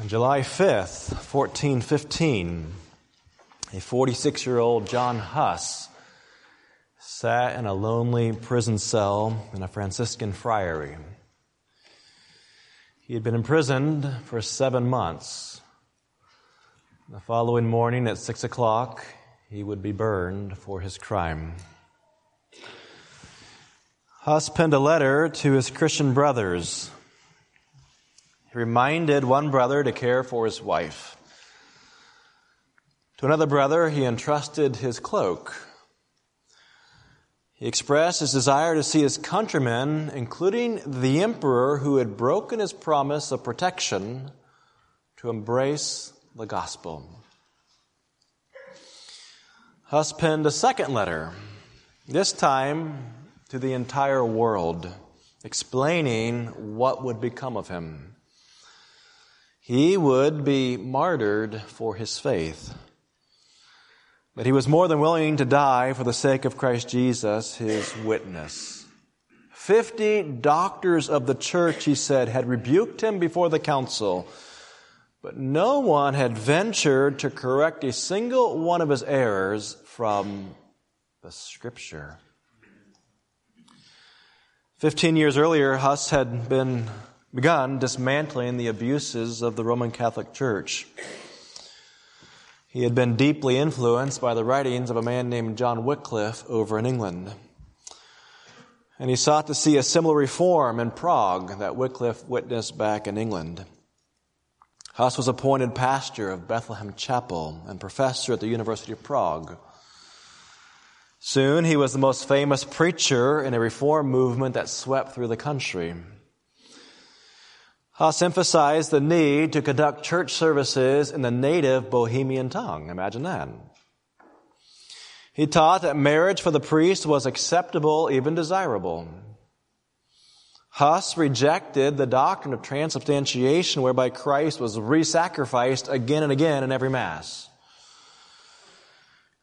On July 5th, 1415, a 46 year old John Huss sat in a lonely prison cell in a Franciscan friary. He had been imprisoned for seven months. The following morning at six o'clock, he would be burned for his crime. Huss penned a letter to his Christian brothers he reminded one brother to care for his wife. To another brother, he entrusted his cloak. He expressed his desire to see his countrymen, including the emperor who had broken his promise of protection, to embrace the gospel. Huss penned a second letter, this time to the entire world, explaining what would become of him. He would be martyred for his faith. But he was more than willing to die for the sake of Christ Jesus, his witness. Fifty doctors of the church, he said, had rebuked him before the council, but no one had ventured to correct a single one of his errors from the scripture. Fifteen years earlier, Huss had been begun dismantling the abuses of the Roman Catholic Church. He had been deeply influenced by the writings of a man named John Wycliffe over in England. And he sought to see a similar reform in Prague that Wycliffe witnessed back in England. Huss was appointed pastor of Bethlehem Chapel and professor at the University of Prague. Soon he was the most famous preacher in a reform movement that swept through the country. Huss emphasized the need to conduct church services in the native Bohemian tongue. Imagine that. He taught that marriage for the priest was acceptable, even desirable. Huss rejected the doctrine of transubstantiation whereby Christ was re-sacrificed again and again in every Mass.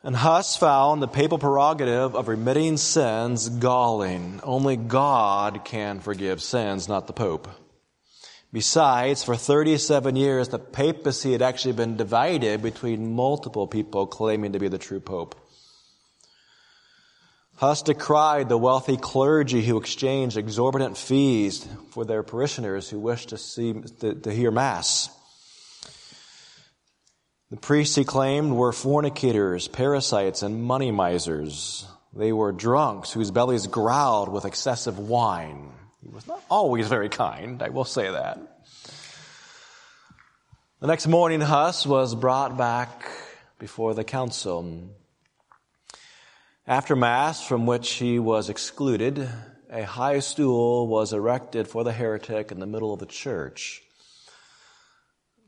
And Huss found the papal prerogative of remitting sins galling. Only God can forgive sins, not the Pope. Besides, for 37 years, the papacy had actually been divided between multiple people claiming to be the true pope. Huss decried the wealthy clergy who exchanged exorbitant fees for their parishioners who wished to see, to, to hear mass. The priests he claimed were fornicators, parasites, and money misers. They were drunks whose bellies growled with excessive wine. He was not always very kind, I will say that. The next morning, Huss was brought back before the council. After Mass, from which he was excluded, a high stool was erected for the heretic in the middle of the church.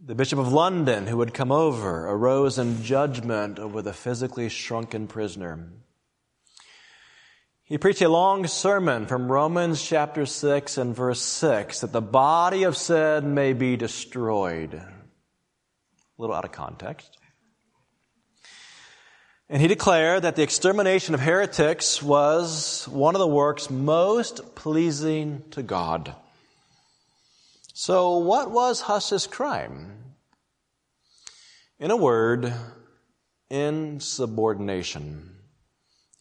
The Bishop of London, who had come over, arose in judgment over the physically shrunken prisoner. He preached a long sermon from Romans chapter 6 and verse 6 that the body of sin may be destroyed. A little out of context. And he declared that the extermination of heretics was one of the works most pleasing to God. So, what was Huss's crime? In a word, insubordination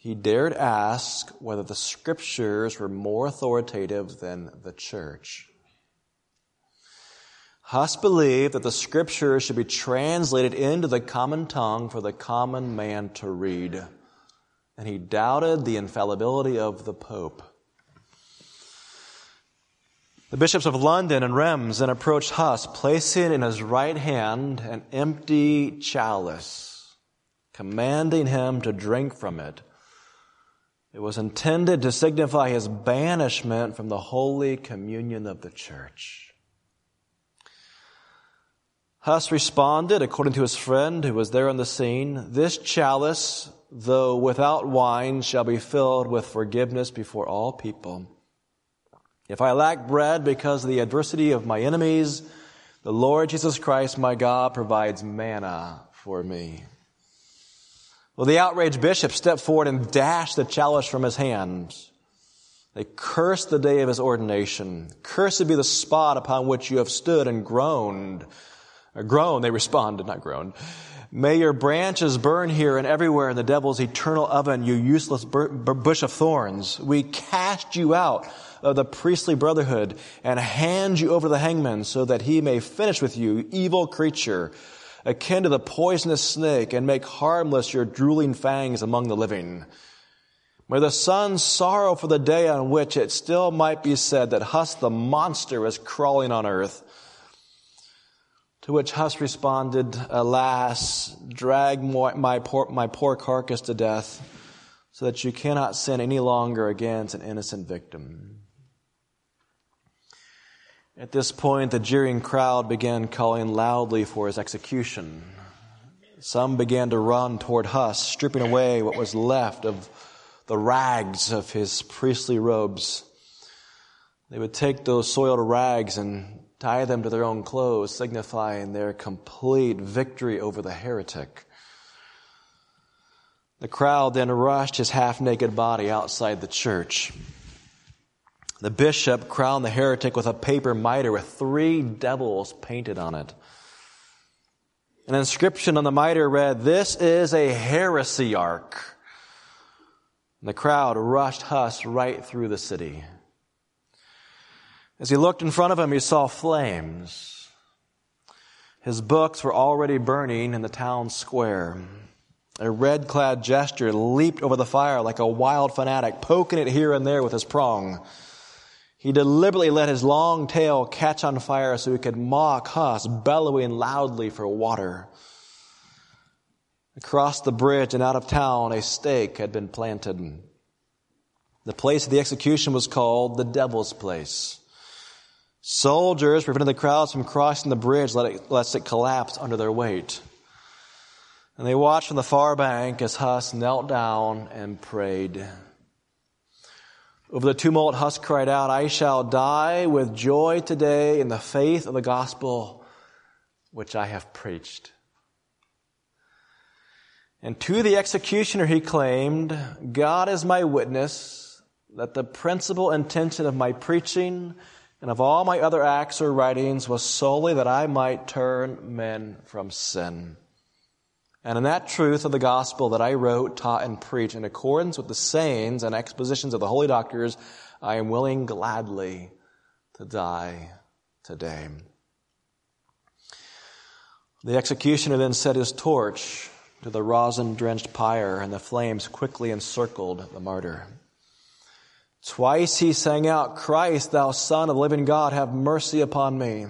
he dared ask whether the scriptures were more authoritative than the church. Huss believed that the scriptures should be translated into the common tongue for the common man to read. And he doubted the infallibility of the Pope. The bishops of London and Reims then approached Huss, placing in his right hand an empty chalice, commanding him to drink from it. It was intended to signify his banishment from the holy communion of the church. Huss responded, according to his friend who was there on the scene, this chalice, though without wine, shall be filled with forgiveness before all people. If I lack bread because of the adversity of my enemies, the Lord Jesus Christ, my God, provides manna for me. Well, the outraged bishop stepped forward and dashed the chalice from his hands. They cursed the day of his ordination. Cursed be the spot upon which you have stood and groaned. Uh, or groan, they responded, not groaned. May your branches burn here and everywhere in the devil's eternal oven, you useless bush of thorns. We cast you out of the priestly brotherhood and hand you over to the hangman so that he may finish with you, evil creature, akin to the poisonous snake, and make harmless your drooling fangs among the living. May the sun sorrow for the day on which it still might be said that Huss the monster is crawling on earth to which Huss responded, Alas, drag my poor, my poor carcass to death so that you cannot sin any longer against an innocent victim. At this point, the jeering crowd began calling loudly for his execution. Some began to run toward Huss, stripping away what was left of the rags of his priestly robes. They would take those soiled rags and tie them to their own clothes, signifying their complete victory over the heretic. The crowd then rushed his half naked body outside the church. The bishop crowned the heretic with a paper mitre with three devils painted on it. An inscription on the mitre read, This is a heresiarch. And the crowd rushed Huss right through the city. As he looked in front of him, he saw flames. His books were already burning in the town square. A red clad jester leaped over the fire like a wild fanatic, poking it here and there with his prong. He deliberately let his long tail catch on fire so he could mock Huss, bellowing loudly for water. Across the bridge and out of town, a stake had been planted. The place of the execution was called the Devil's Place. Soldiers prevented the crowds from crossing the bridge lest it collapse under their weight. And they watched from the far bank as Huss knelt down and prayed. Over the tumult, Huss cried out, I shall die with joy today in the faith of the gospel which I have preached. And to the executioner he claimed, God is my witness that the principal intention of my preaching and of all my other acts or writings was solely that I might turn men from sin. And in that truth of the gospel that I wrote, taught, and preached in accordance with the sayings and expositions of the holy doctors, I am willing gladly to die today. The executioner then set his torch to the rosin drenched pyre, and the flames quickly encircled the martyr. Twice he sang out, Christ, thou Son of the living God, have mercy upon me.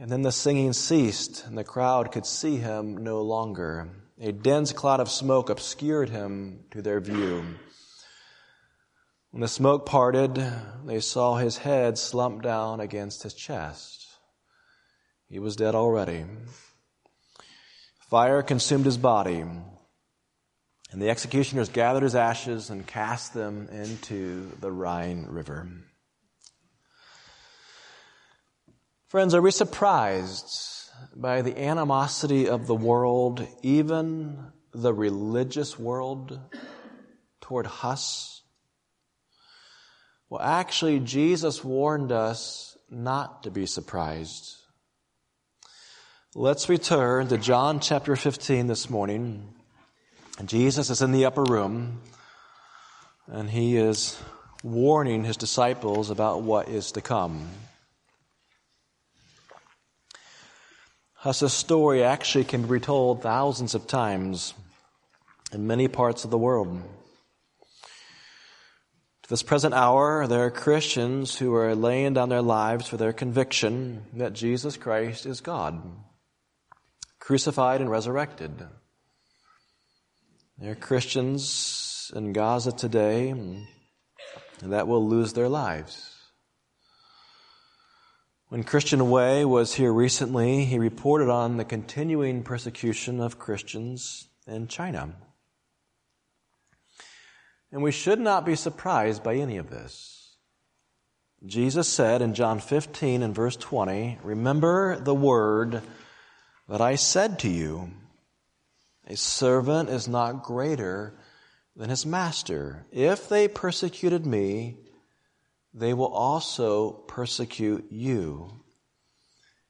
And then the singing ceased, and the crowd could see him no longer. A dense cloud of smoke obscured him to their view. When the smoke parted, they saw his head slump down against his chest. He was dead already. Fire consumed his body. And the executioners gathered his ashes and cast them into the Rhine River. Friends, are we surprised by the animosity of the world, even the religious world, toward Huss? Well, actually, Jesus warned us not to be surprised. Let's return to John chapter 15 this morning. Jesus is in the upper room and he is warning his disciples about what is to come. Huss's story actually can be retold thousands of times in many parts of the world. To this present hour, there are Christians who are laying down their lives for their conviction that Jesus Christ is God, crucified and resurrected. There are Christians in Gaza today that will lose their lives. When Christian Way was here recently, he reported on the continuing persecution of Christians in China. And we should not be surprised by any of this. Jesus said in John 15 and verse 20, Remember the word that I said to you. A servant is not greater than his master. If they persecuted me, they will also persecute you.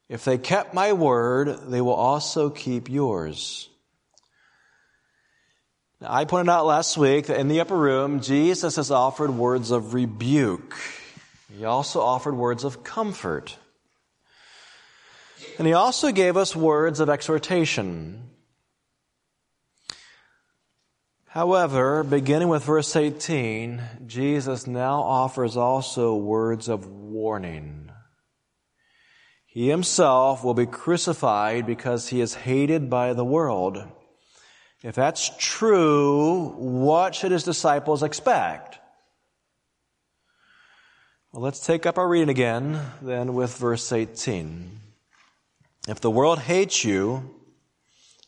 If they kept my word, they will also keep yours. Now, I pointed out last week that in the upper room, Jesus has offered words of rebuke. He also offered words of comfort. And he also gave us words of exhortation. However, beginning with verse 18, Jesus now offers also words of warning. He himself will be crucified because he is hated by the world. If that's true, what should his disciples expect? Well, let's take up our reading again then with verse 18. If the world hates you,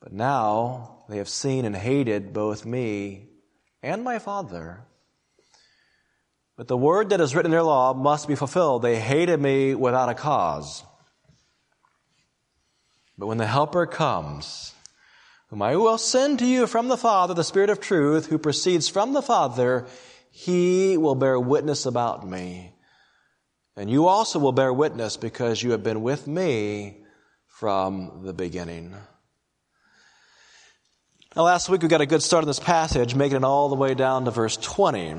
But now they have seen and hated both me and my Father. But the word that is written in their law must be fulfilled. They hated me without a cause. But when the Helper comes, whom I will send to you from the Father, the Spirit of truth, who proceeds from the Father, he will bear witness about me. And you also will bear witness because you have been with me from the beginning. Now, last week we got a good start on this passage, making it all the way down to verse 20.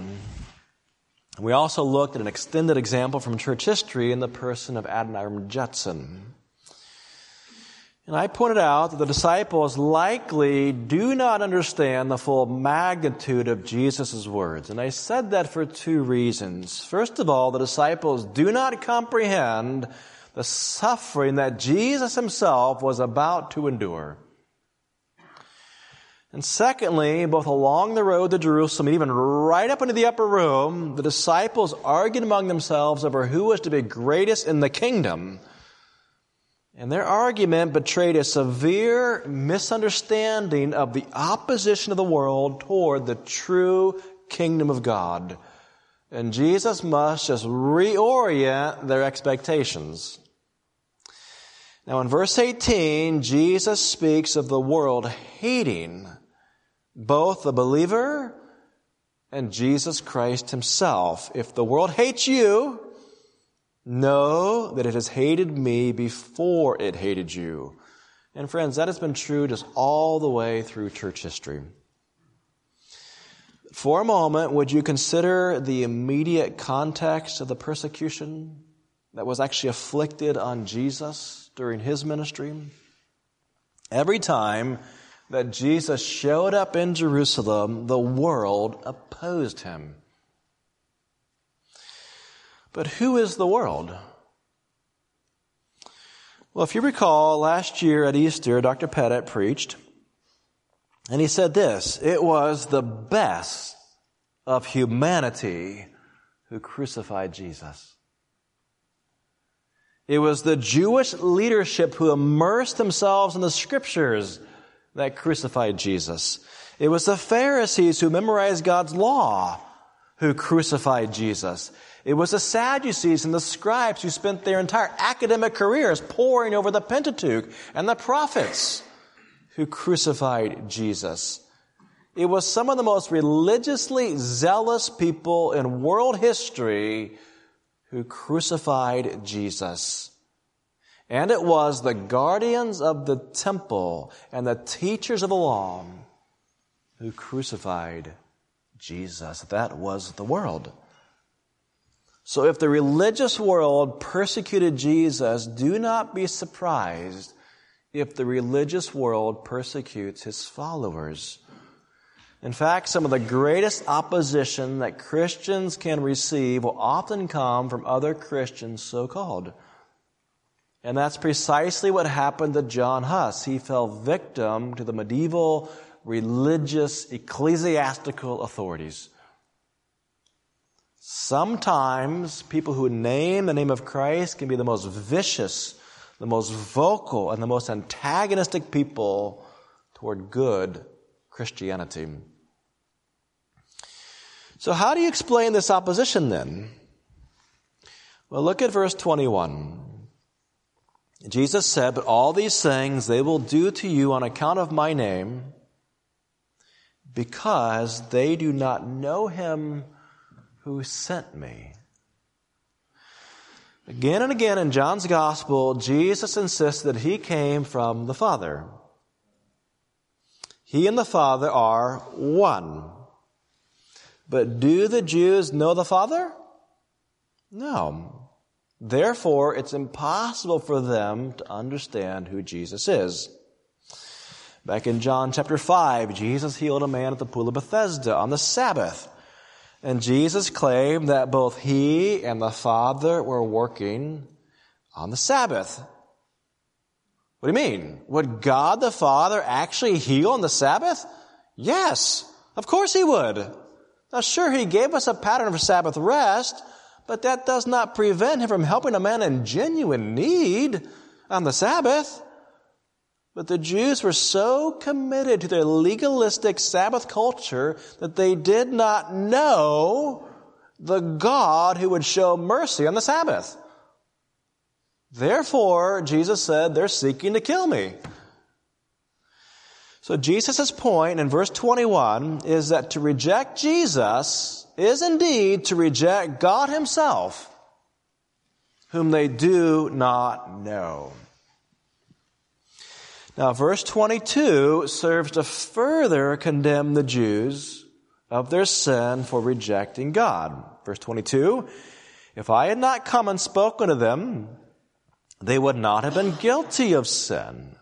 We also looked at an extended example from church history in the person of Adoniram Judson. And I pointed out that the disciples likely do not understand the full magnitude of Jesus' words. And I said that for two reasons. First of all, the disciples do not comprehend the suffering that Jesus himself was about to endure. And secondly, both along the road to Jerusalem and even right up into the upper room, the disciples argued among themselves over who was to be greatest in the kingdom. And their argument betrayed a severe misunderstanding of the opposition of the world toward the true kingdom of God. And Jesus must just reorient their expectations. Now in verse 18, Jesus speaks of the world hating both the believer and Jesus Christ himself. If the world hates you, Know that it has hated me before it hated you. And friends, that has been true just all the way through church history. For a moment, would you consider the immediate context of the persecution that was actually afflicted on Jesus during his ministry? Every time that Jesus showed up in Jerusalem, the world opposed him. But who is the world? Well, if you recall, last year at Easter, Dr. Pettit preached, and he said this it was the best of humanity who crucified Jesus. It was the Jewish leadership who immersed themselves in the scriptures that crucified Jesus. It was the Pharisees who memorized God's law who crucified Jesus. It was the Sadducees and the scribes who spent their entire academic careers poring over the Pentateuch and the prophets who crucified Jesus. It was some of the most religiously zealous people in world history who crucified Jesus. And it was the guardians of the temple and the teachers of the law who crucified Jesus. That was the world. So if the religious world persecuted Jesus, do not be surprised if the religious world persecutes his followers. In fact, some of the greatest opposition that Christians can receive will often come from other Christians, so called. And that's precisely what happened to John Huss. He fell victim to the medieval religious ecclesiastical authorities. Sometimes people who name the name of Christ can be the most vicious, the most vocal, and the most antagonistic people toward good Christianity. So, how do you explain this opposition then? Well, look at verse 21. Jesus said, But all these things they will do to you on account of my name, because they do not know him who sent me. Again and again in John's Gospel, Jesus insists that he came from the Father. He and the Father are one. But do the Jews know the Father? No. Therefore, it's impossible for them to understand who Jesus is. Back in John chapter 5, Jesus healed a man at the pool of Bethesda on the Sabbath. And Jesus claimed that both he and the Father were working on the Sabbath. What do you mean? Would God the Father actually heal on the Sabbath? Yes, of course he would. Now sure, he gave us a pattern of Sabbath rest, but that does not prevent him from helping a man in genuine need on the Sabbath. But the Jews were so committed to their legalistic Sabbath culture that they did not know the God who would show mercy on the Sabbath. Therefore, Jesus said, they're seeking to kill me. So Jesus' point in verse 21 is that to reject Jesus is indeed to reject God himself, whom they do not know. Now, verse 22 serves to further condemn the Jews of their sin for rejecting God. Verse 22, if I had not come and spoken to them, they would not have been guilty of sin.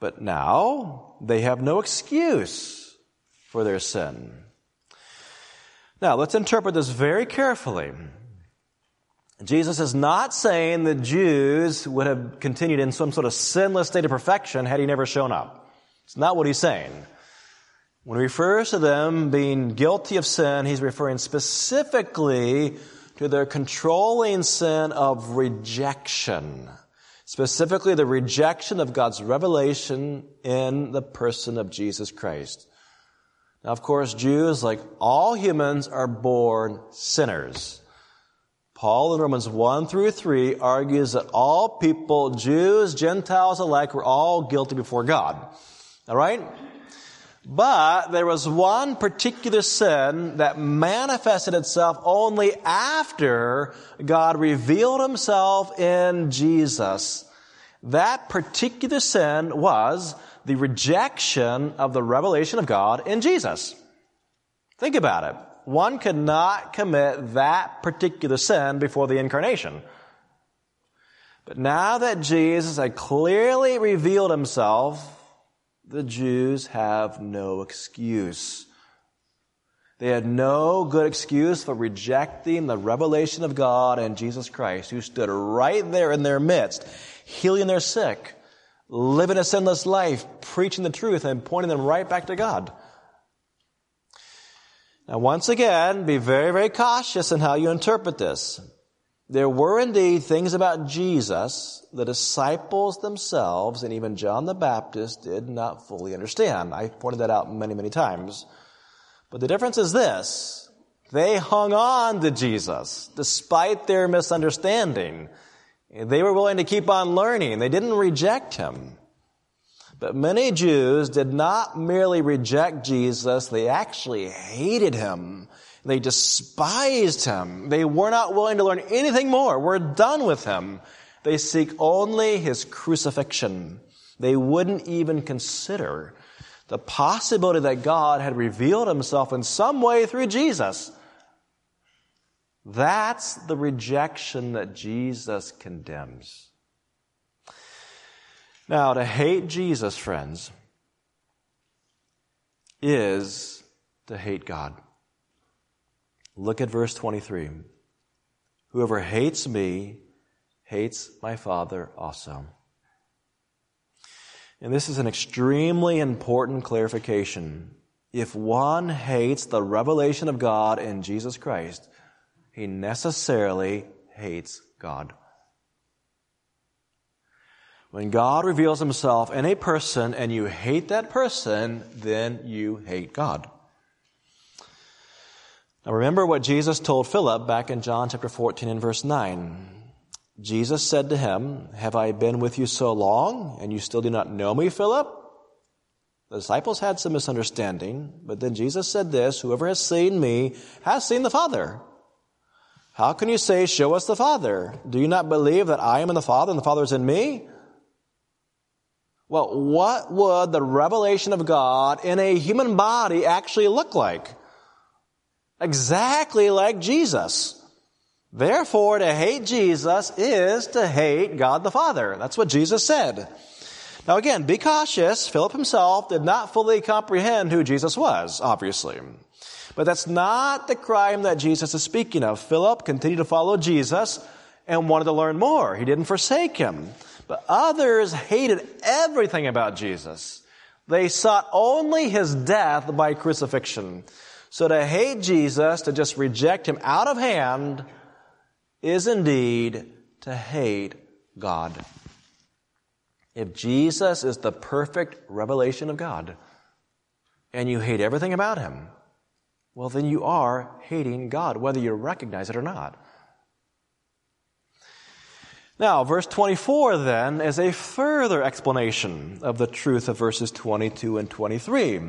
But now they have no excuse for their sin. Now, let's interpret this very carefully. Jesus is not saying the Jews would have continued in some sort of sinless state of perfection had he never shown up. It's not what he's saying. When he refers to them being guilty of sin, he's referring specifically to their controlling sin of rejection. Specifically, the rejection of God's revelation in the person of Jesus Christ. Now, of course, Jews, like all humans, are born sinners. Paul in Romans 1 through 3 argues that all people, Jews, Gentiles alike, were all guilty before God. Alright? But there was one particular sin that manifested itself only after God revealed himself in Jesus. That particular sin was the rejection of the revelation of God in Jesus. Think about it one could not commit that particular sin before the incarnation. But now that Jesus had clearly revealed himself, the Jews have no excuse. They had no good excuse for rejecting the revelation of God and Jesus Christ, who stood right there in their midst, healing their sick, living a sinless life, preaching the truth, and pointing them right back to God. Now, once again, be very, very cautious in how you interpret this. There were indeed things about Jesus the disciples themselves and even John the Baptist did not fully understand. I pointed that out many, many times. But the difference is this. They hung on to Jesus despite their misunderstanding. They were willing to keep on learning. They didn't reject him. But many Jews did not merely reject Jesus, they actually hated him. They despised him. They were not willing to learn anything more. We're done with him. They seek only his crucifixion. They wouldn't even consider the possibility that God had revealed himself in some way through Jesus. That's the rejection that Jesus condemns. Now, to hate Jesus, friends, is to hate God. Look at verse 23. Whoever hates me hates my Father also. And this is an extremely important clarification. If one hates the revelation of God in Jesus Christ, he necessarily hates God. When God reveals himself in a person and you hate that person, then you hate God. Now remember what Jesus told Philip back in John chapter 14 and verse 9. Jesus said to him, Have I been with you so long, and you still do not know me, Philip? The disciples had some misunderstanding, but then Jesus said this, Whoever has seen me has seen the Father. How can you say, Show us the Father? Do you not believe that I am in the Father and the Father is in me? Well, what would the revelation of God in a human body actually look like? Exactly like Jesus. Therefore, to hate Jesus is to hate God the Father. That's what Jesus said. Now again, be cautious. Philip himself did not fully comprehend who Jesus was, obviously. But that's not the crime that Jesus is speaking of. Philip continued to follow Jesus and wanted to learn more. He didn't forsake him. But others hated everything about Jesus. They sought only his death by crucifixion. So to hate Jesus, to just reject him out of hand, is indeed to hate God. If Jesus is the perfect revelation of God, and you hate everything about him, well, then you are hating God, whether you recognize it or not. Now, verse 24 then is a further explanation of the truth of verses 22 and 23.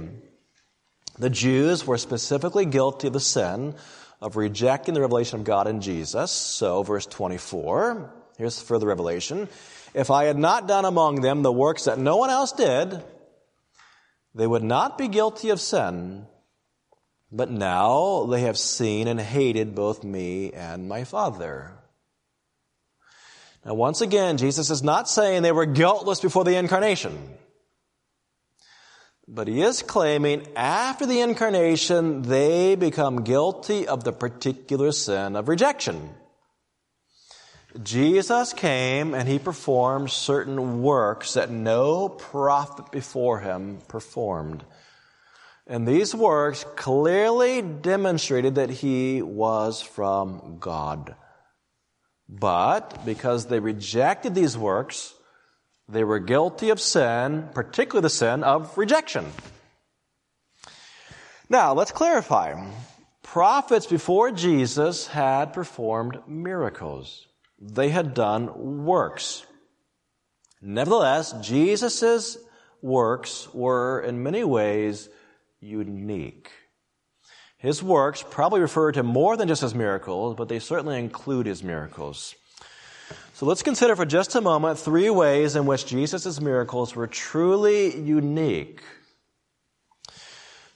The Jews were specifically guilty of the sin of rejecting the revelation of God in Jesus. So, verse 24, here's further revelation. If I had not done among them the works that no one else did, they would not be guilty of sin. But now they have seen and hated both me and my Father. Now, once again, Jesus is not saying they were guiltless before the incarnation. But he is claiming after the incarnation, they become guilty of the particular sin of rejection. Jesus came and he performed certain works that no prophet before him performed. And these works clearly demonstrated that he was from God. But because they rejected these works, they were guilty of sin, particularly the sin of rejection. Now, let's clarify. Prophets before Jesus had performed miracles. They had done works. Nevertheless, Jesus' works were in many ways unique. His works probably refer to more than just his miracles, but they certainly include his miracles. So let's consider for just a moment three ways in which Jesus' miracles were truly unique.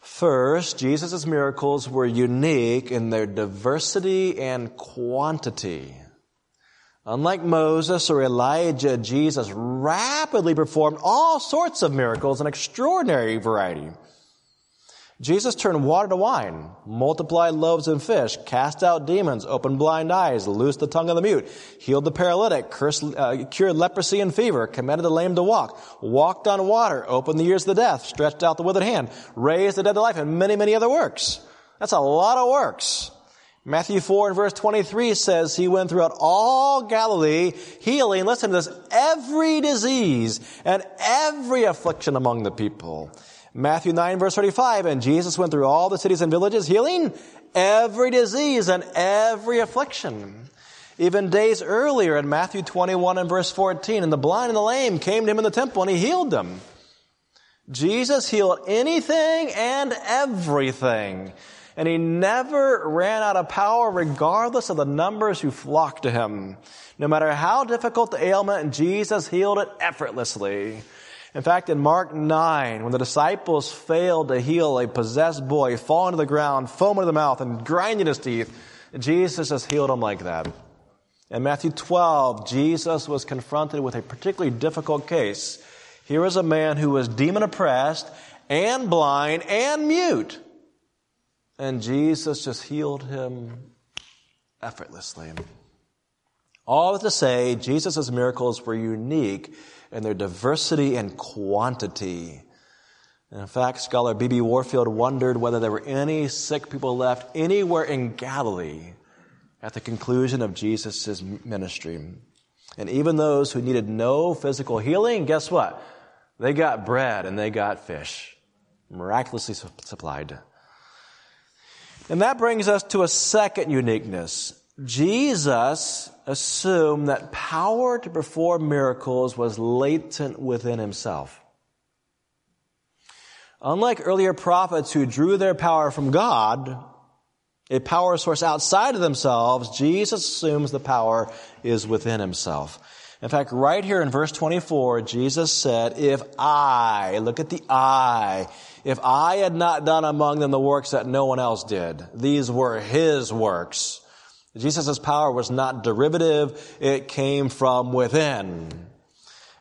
First, Jesus' miracles were unique in their diversity and quantity. Unlike Moses or Elijah, Jesus rapidly performed all sorts of miracles in extraordinary variety. Jesus turned water to wine, multiplied loaves and fish, cast out demons, opened blind eyes, loosed the tongue of the mute, healed the paralytic, cursed, uh, cured leprosy and fever, commanded the lame to walk, walked on water, opened the ears of the deaf, stretched out the withered hand, raised the dead to life, and many, many other works. That's a lot of works. Matthew 4 and verse 23 says he went throughout all Galilee, healing, listen to this, every disease and every affliction among the people. Matthew 9 verse 35, and Jesus went through all the cities and villages healing every disease and every affliction. Even days earlier in Matthew 21 and verse 14, and the blind and the lame came to him in the temple and he healed them. Jesus healed anything and everything. And he never ran out of power regardless of the numbers who flocked to him. No matter how difficult the ailment, Jesus healed it effortlessly. In fact, in Mark 9, when the disciples failed to heal a possessed boy, falling to the ground, foaming to the mouth, and grinding his teeth, Jesus just healed him like that. In Matthew 12, Jesus was confronted with a particularly difficult case. Here was a man who was demon oppressed and blind and mute. And Jesus just healed him effortlessly. All to say, Jesus' miracles were unique in their diversity and quantity. in fact, scholar B.B. Warfield wondered whether there were any sick people left anywhere in Galilee at the conclusion of Jesus' ministry. And even those who needed no physical healing, guess what? They got bread and they got fish, miraculously supplied. And that brings us to a second uniqueness. Jesus assumed that power to perform miracles was latent within himself. Unlike earlier prophets who drew their power from God, a power source outside of themselves, Jesus assumes the power is within himself. In fact, right here in verse 24, Jesus said, if I, look at the I, if I had not done among them the works that no one else did, these were his works. Jesus' power was not derivative, it came from within.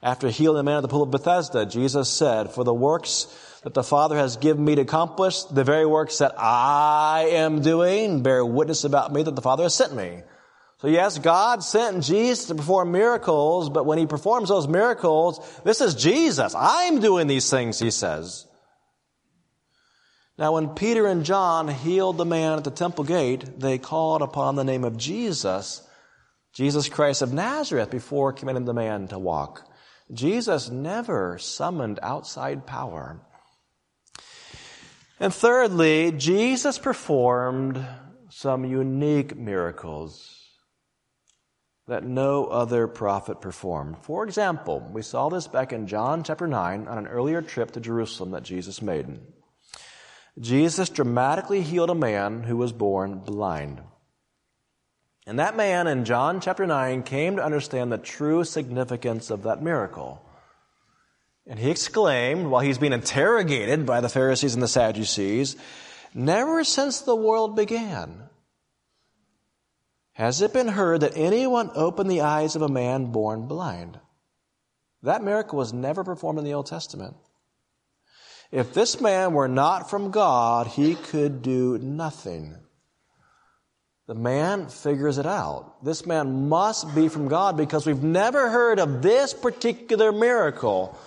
After healing the man at the pool of Bethesda, Jesus said, for the works that the Father has given me to accomplish, the very works that I am doing, bear witness about me that the Father has sent me. So yes, God sent Jesus to perform miracles, but when he performs those miracles, this is Jesus. I'm doing these things, he says. Now when Peter and John healed the man at the temple gate, they called upon the name of Jesus, Jesus Christ of Nazareth, before commanding the man to walk. Jesus never summoned outside power. And thirdly, Jesus performed some unique miracles that no other prophet performed. For example, we saw this back in John chapter 9 on an earlier trip to Jerusalem that Jesus made. Jesus dramatically healed a man who was born blind. And that man in John chapter 9 came to understand the true significance of that miracle. And he exclaimed, while he's being interrogated by the Pharisees and the Sadducees, Never since the world began has it been heard that anyone opened the eyes of a man born blind? That miracle was never performed in the Old Testament. If this man were not from God, he could do nothing. The man figures it out. This man must be from God because we've never heard of this particular miracle.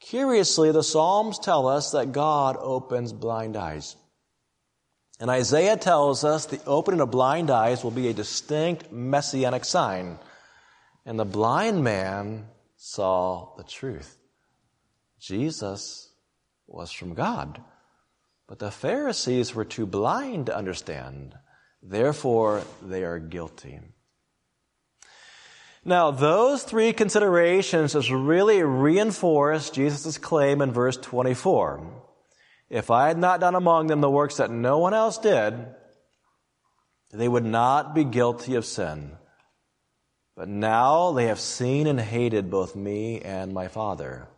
Curiously, the Psalms tell us that God opens blind eyes. And Isaiah tells us the opening of blind eyes will be a distinct messianic sign. And the blind man saw the truth. Jesus was from God. But the Pharisees were too blind to understand. Therefore, they are guilty. Now, those three considerations just really reinforce Jesus' claim in verse 24. If I had not done among them the works that no one else did, they would not be guilty of sin. But now they have seen and hated both me and my Father.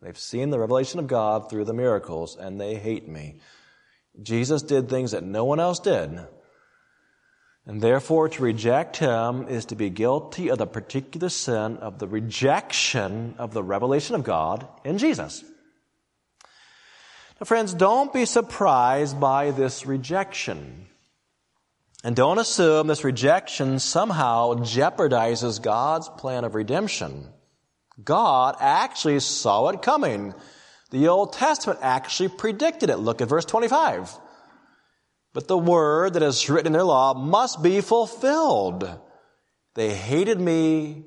They've seen the revelation of God through the miracles, and they hate me. Jesus did things that no one else did. And therefore, to reject him is to be guilty of the particular sin of the rejection of the revelation of God in Jesus. Now, friends, don't be surprised by this rejection. And don't assume this rejection somehow jeopardizes God's plan of redemption. God actually saw it coming. The Old Testament actually predicted it. Look at verse 25. But the word that is written in their law must be fulfilled. They hated me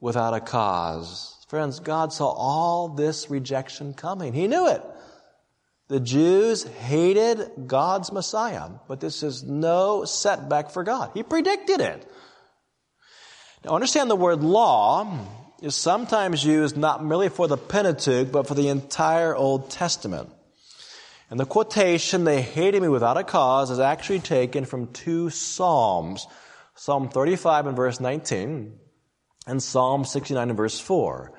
without a cause. Friends, God saw all this rejection coming. He knew it. The Jews hated God's Messiah, but this is no setback for God. He predicted it. Now understand the word law is sometimes used not merely for the Pentateuch, but for the entire Old Testament. And the quotation, they hated me without a cause, is actually taken from two Psalms. Psalm 35 and verse 19, and Psalm 69 and verse 4.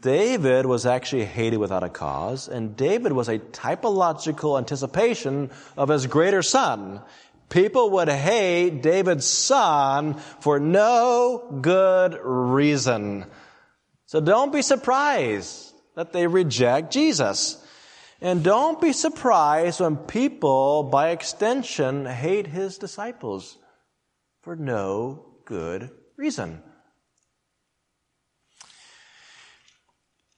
David was actually hated without a cause, and David was a typological anticipation of his greater son. People would hate David's son for no good reason. So don't be surprised that they reject Jesus. And don't be surprised when people, by extension, hate his disciples for no good reason.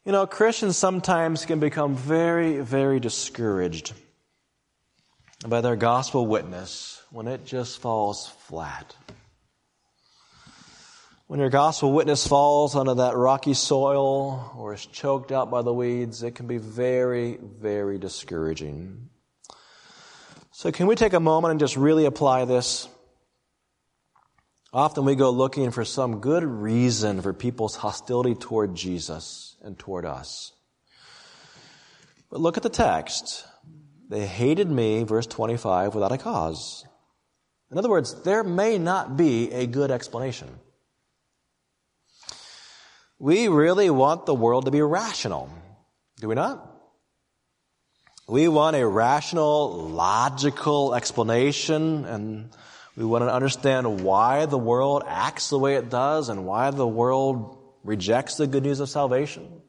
You know, Christians sometimes can become very, very discouraged by their gospel witness when it just falls flat. When your gospel witness falls onto that rocky soil or is choked out by the weeds, it can be very, very discouraging. So, can we take a moment and just really apply this? Often we go looking for some good reason for people's hostility toward Jesus and toward us. But look at the text. They hated me, verse 25, without a cause. In other words, there may not be a good explanation. We really want the world to be rational, do we not? We want a rational, logical explanation, and we want to understand why the world acts the way it does and why the world rejects the good news of salvation.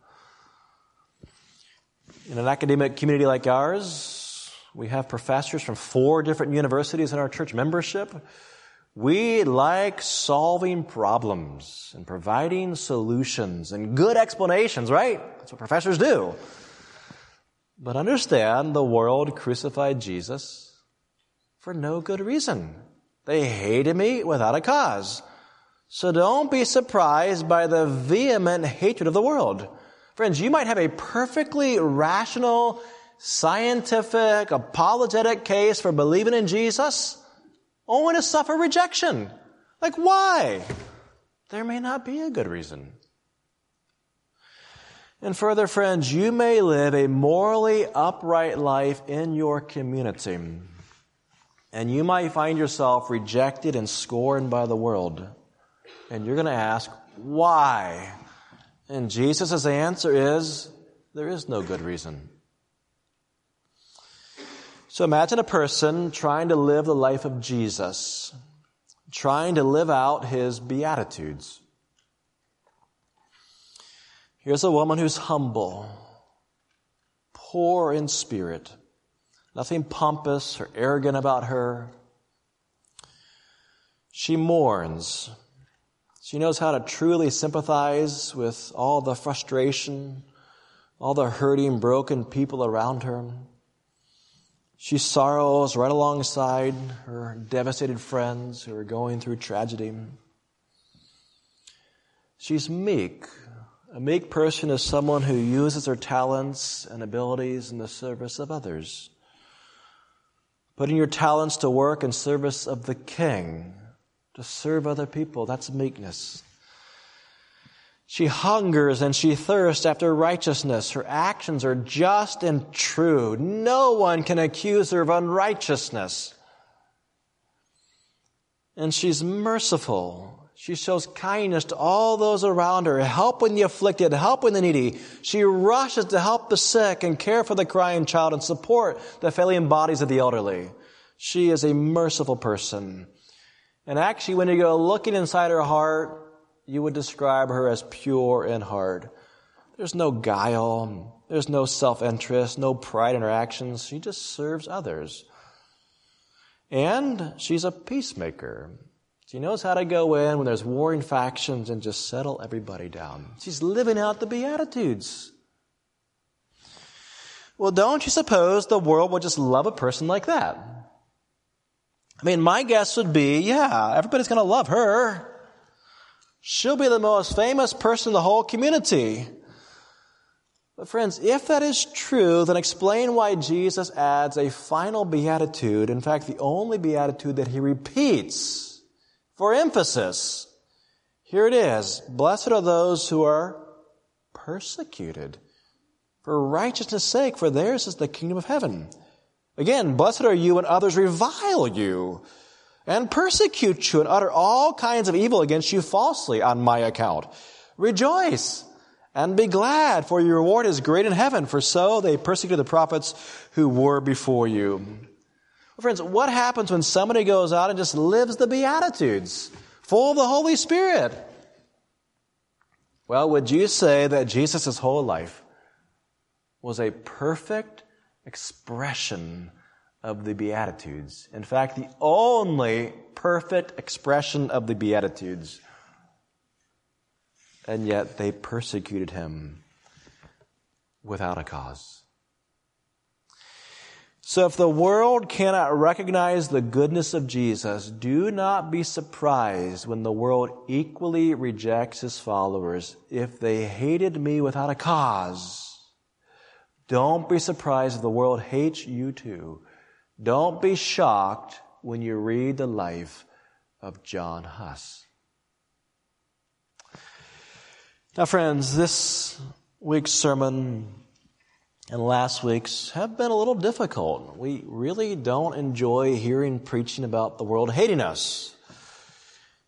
In an academic community like ours, we have professors from four different universities in our church membership we like solving problems and providing solutions and good explanations, right? That's what professors do. But understand the world crucified Jesus for no good reason. They hated me without a cause. So don't be surprised by the vehement hatred of the world. Friends, you might have a perfectly rational, scientific, apologetic case for believing in Jesus only to suffer rejection. Like, why? There may not be a good reason. And further, friends, you may live a morally upright life in your community. And you might find yourself rejected and scorned by the world. And you're going to ask, why? And Jesus' answer is, there is no good reason. So imagine a person trying to live the life of Jesus, trying to live out his Beatitudes. Here's a woman who's humble, poor in spirit, nothing pompous or arrogant about her. She mourns. She knows how to truly sympathize with all the frustration, all the hurting, broken people around her. She sorrows right alongside her devastated friends who are going through tragedy. She's meek. A meek person is someone who uses their talents and abilities in the service of others. Putting your talents to work in service of the king, to serve other people, that's meekness. She hungers and she thirsts after righteousness. Her actions are just and true. No one can accuse her of unrighteousness. And she's merciful. She shows kindness to all those around her, helping the afflicted, helping the needy. She rushes to help the sick and care for the crying child and support the failing bodies of the elderly. She is a merciful person. And actually, when you go looking inside her heart, you would describe her as pure in heart. There's no guile, there's no self interest, no pride in her actions. She just serves others. And she's a peacemaker. She knows how to go in when there's warring factions and just settle everybody down. She's living out the Beatitudes. Well, don't you suppose the world would just love a person like that? I mean, my guess would be, yeah, everybody's going to love her. She'll be the most famous person in the whole community. But friends, if that is true, then explain why Jesus adds a final beatitude, in fact, the only beatitude that he repeats for emphasis. Here it is. Blessed are those who are persecuted for righteousness' sake, for theirs is the kingdom of heaven. Again, blessed are you when others revile you and persecute you and utter all kinds of evil against you falsely on my account. Rejoice and be glad, for your reward is great in heaven, for so they persecuted the prophets who were before you. Well, friends, what happens when somebody goes out and just lives the Beatitudes, full of the Holy Spirit? Well, would you say that Jesus' whole life was a perfect expression of the Beatitudes? In fact, the only perfect expression of the Beatitudes. And yet they persecuted him without a cause. So if the world cannot recognize the goodness of Jesus, do not be surprised when the world equally rejects his followers. If they hated me without a cause, don't be surprised if the world hates you too. Don't be shocked when you read the life of John Huss. Now, friends, this week's sermon and last week's have been a little difficult. We really don't enjoy hearing preaching about the world hating us.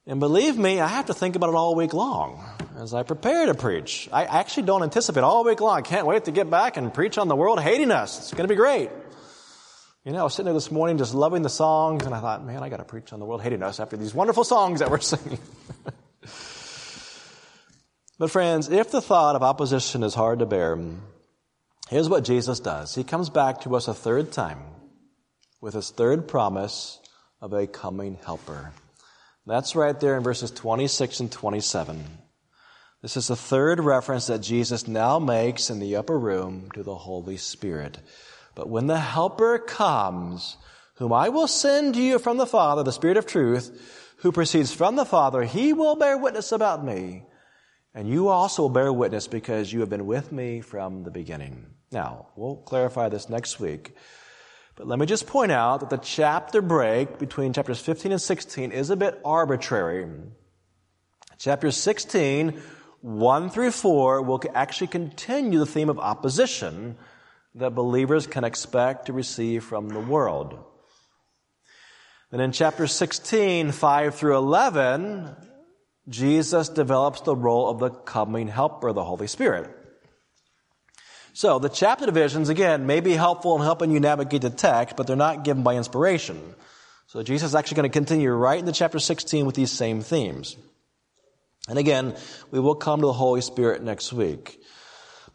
And believe me, I have to think about it all week long as I prepare to preach. I actually don't anticipate all week long. I can't wait to get back and preach on the world hating us. It's going to be great. You know, I was sitting there this morning just loving the songs, and I thought, man, I got to preach on the world hating us after these wonderful songs that we're singing. but friends, if the thought of opposition is hard to bear, Here's what Jesus does. He comes back to us a third time with his third promise of a coming helper. That's right there in verses 26 and 27. This is the third reference that Jesus now makes in the upper room to the Holy Spirit. But when the helper comes, whom I will send to you from the Father, the Spirit of truth, who proceeds from the Father, he will bear witness about me. And you also will bear witness because you have been with me from the beginning. Now, we'll clarify this next week. But let me just point out that the chapter break between chapters 15 and 16 is a bit arbitrary. Chapter 16, 1 through 4, will actually continue the theme of opposition that believers can expect to receive from the world. Then in chapter 16, 5 through 11, Jesus develops the role of the coming helper, the Holy Spirit. So the chapter divisions, again, may be helpful in helping you navigate the text, but they're not given by inspiration. So Jesus is actually going to continue right into chapter 16 with these same themes. And again, we will come to the Holy Spirit next week.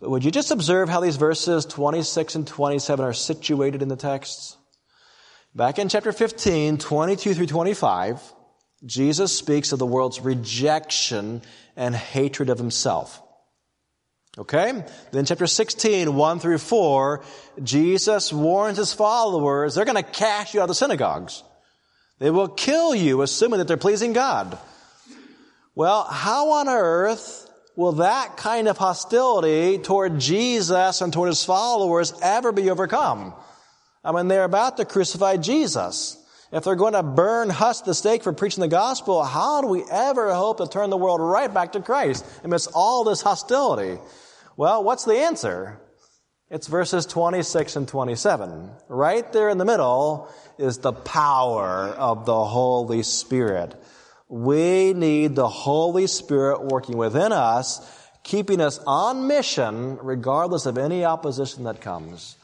But would you just observe how these verses 26 and 27 are situated in the text? Back in chapter 15, 22 through 25, Jesus speaks of the world's rejection and hatred of himself. Okay? Then chapter 16, 1 through 4, Jesus warns his followers, they're going to cast you out of the synagogues. They will kill you, assuming that they're pleasing God. Well, how on earth will that kind of hostility toward Jesus and toward his followers ever be overcome? I mean, they're about to crucify Jesus. If they're going to burn Huss the stake for preaching the gospel, how do we ever hope to turn the world right back to Christ amidst all this hostility? Well, what's the answer? It's verses 26 and 27. Right there in the middle is the power of the Holy Spirit. We need the Holy Spirit working within us, keeping us on mission regardless of any opposition that comes.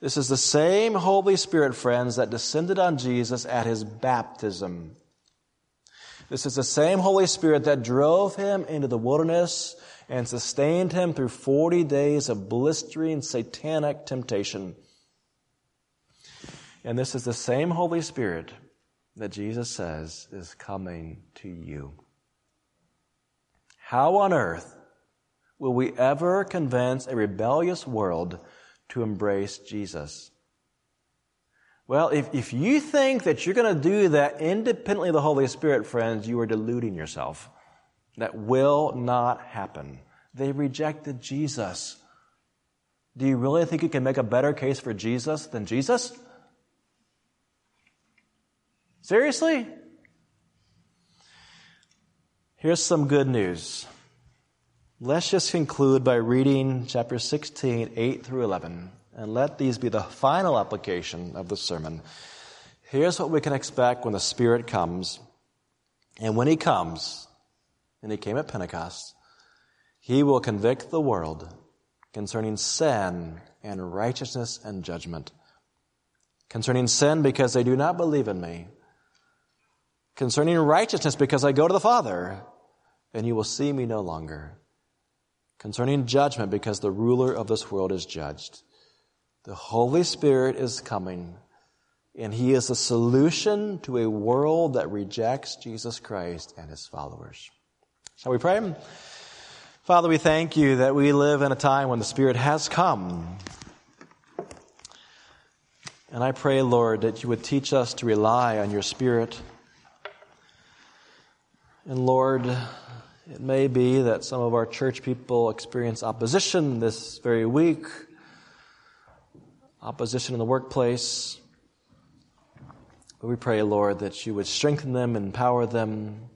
This is the same Holy Spirit, friends, that descended on Jesus at his baptism. This is the same Holy Spirit that drove him into the wilderness and sustained him through 40 days of blistering satanic temptation. And this is the same Holy Spirit that Jesus says is coming to you. How on earth will we ever convince a rebellious world to embrace Jesus? Well, if, if you think that you're going to do that independently of the Holy Spirit, friends, you are deluding yourself. That will not happen. They rejected Jesus. Do you really think you can make a better case for Jesus than Jesus? Seriously? Here's some good news. Let's just conclude by reading chapter 16, 8 through 11, and let these be the final application of the sermon. Here's what we can expect when the Spirit comes. And when He comes, and he came at Pentecost, he will convict the world concerning sin and righteousness and judgment. Concerning sin because they do not believe in me. Concerning righteousness because I go to the Father and you will see me no longer. concerning judgment because the ruler of this world is judged. The Holy Spirit is coming, and He is the solution to a world that rejects Jesus Christ and His followers. Shall we pray? Father, we thank you that we live in a time when the Spirit has come. And I pray, Lord, that you would teach us to rely on your Spirit. And Lord, it may be that some of our church people experience opposition this very week, opposition in the workplace. But we pray, Lord, that you would strengthen them, empower them,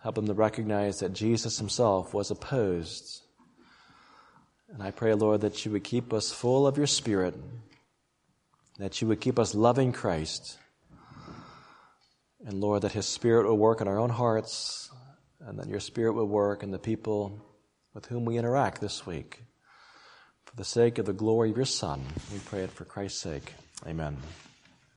help them to recognize that Jesus himself was opposed. And I pray, Lord, that you would keep us full of your Spirit, that you would keep us loving Christ. And Lord, that his Spirit will work in our own hearts and that your Spirit will work in the people with whom we interact this week. For the sake of the glory of your Son, we pray it for Christ's sake. Amen.